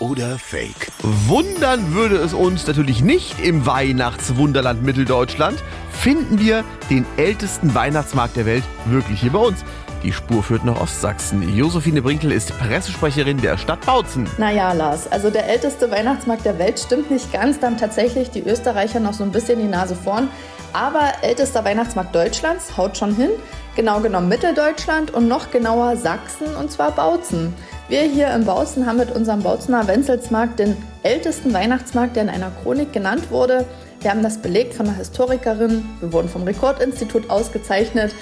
oder Fake? Wundern würde es uns natürlich nicht im Weihnachtswunderland Mitteldeutschland. Finden wir den ältesten Weihnachtsmarkt der Welt wirklich hier bei uns? Die Spur führt nach Ostsachsen. Josephine Brinkel ist Pressesprecherin der Stadt Bautzen. Naja, Lars, also der älteste Weihnachtsmarkt der Welt stimmt nicht ganz. Da haben tatsächlich die Österreicher noch so ein bisschen die Nase vorn. Aber ältester Weihnachtsmarkt Deutschlands haut schon hin. Genau genommen Mitteldeutschland und noch genauer Sachsen und zwar Bautzen. Wir hier in Bautzen haben mit unserem Bautzener Wenzelsmarkt den ältesten Weihnachtsmarkt, der in einer Chronik genannt wurde. Wir haben das belegt von einer Historikerin. Wir wurden vom Rekordinstitut ausgezeichnet.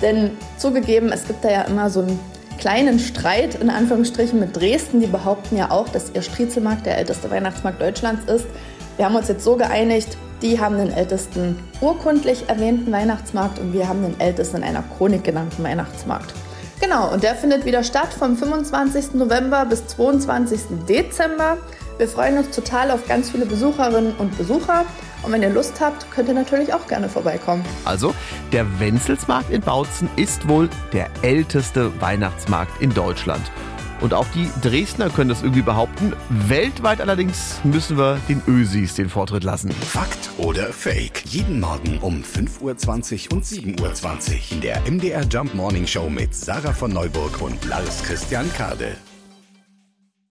Denn zugegeben, es gibt da ja immer so einen kleinen Streit in Anführungsstrichen mit Dresden. Die behaupten ja auch, dass ihr Striezelmarkt der älteste Weihnachtsmarkt Deutschlands ist. Wir haben uns jetzt so geeinigt, die haben den ältesten urkundlich erwähnten Weihnachtsmarkt und wir haben den ältesten in einer Chronik genannten Weihnachtsmarkt. Genau, und der findet wieder statt vom 25. November bis 22. Dezember. Wir freuen uns total auf ganz viele Besucherinnen und Besucher. Und wenn ihr Lust habt, könnt ihr natürlich auch gerne vorbeikommen. Also, der Wenzelsmarkt in Bautzen ist wohl der älteste Weihnachtsmarkt in Deutschland. Und auch die Dresdner können das irgendwie behaupten. Weltweit allerdings müssen wir den Ösis den Vortritt lassen. Fakt oder Fake? Jeden Morgen um 5.20 Uhr und 7.20 Uhr in der MDR Jump Morning Show mit Sarah von Neuburg und Lars Christian Kade.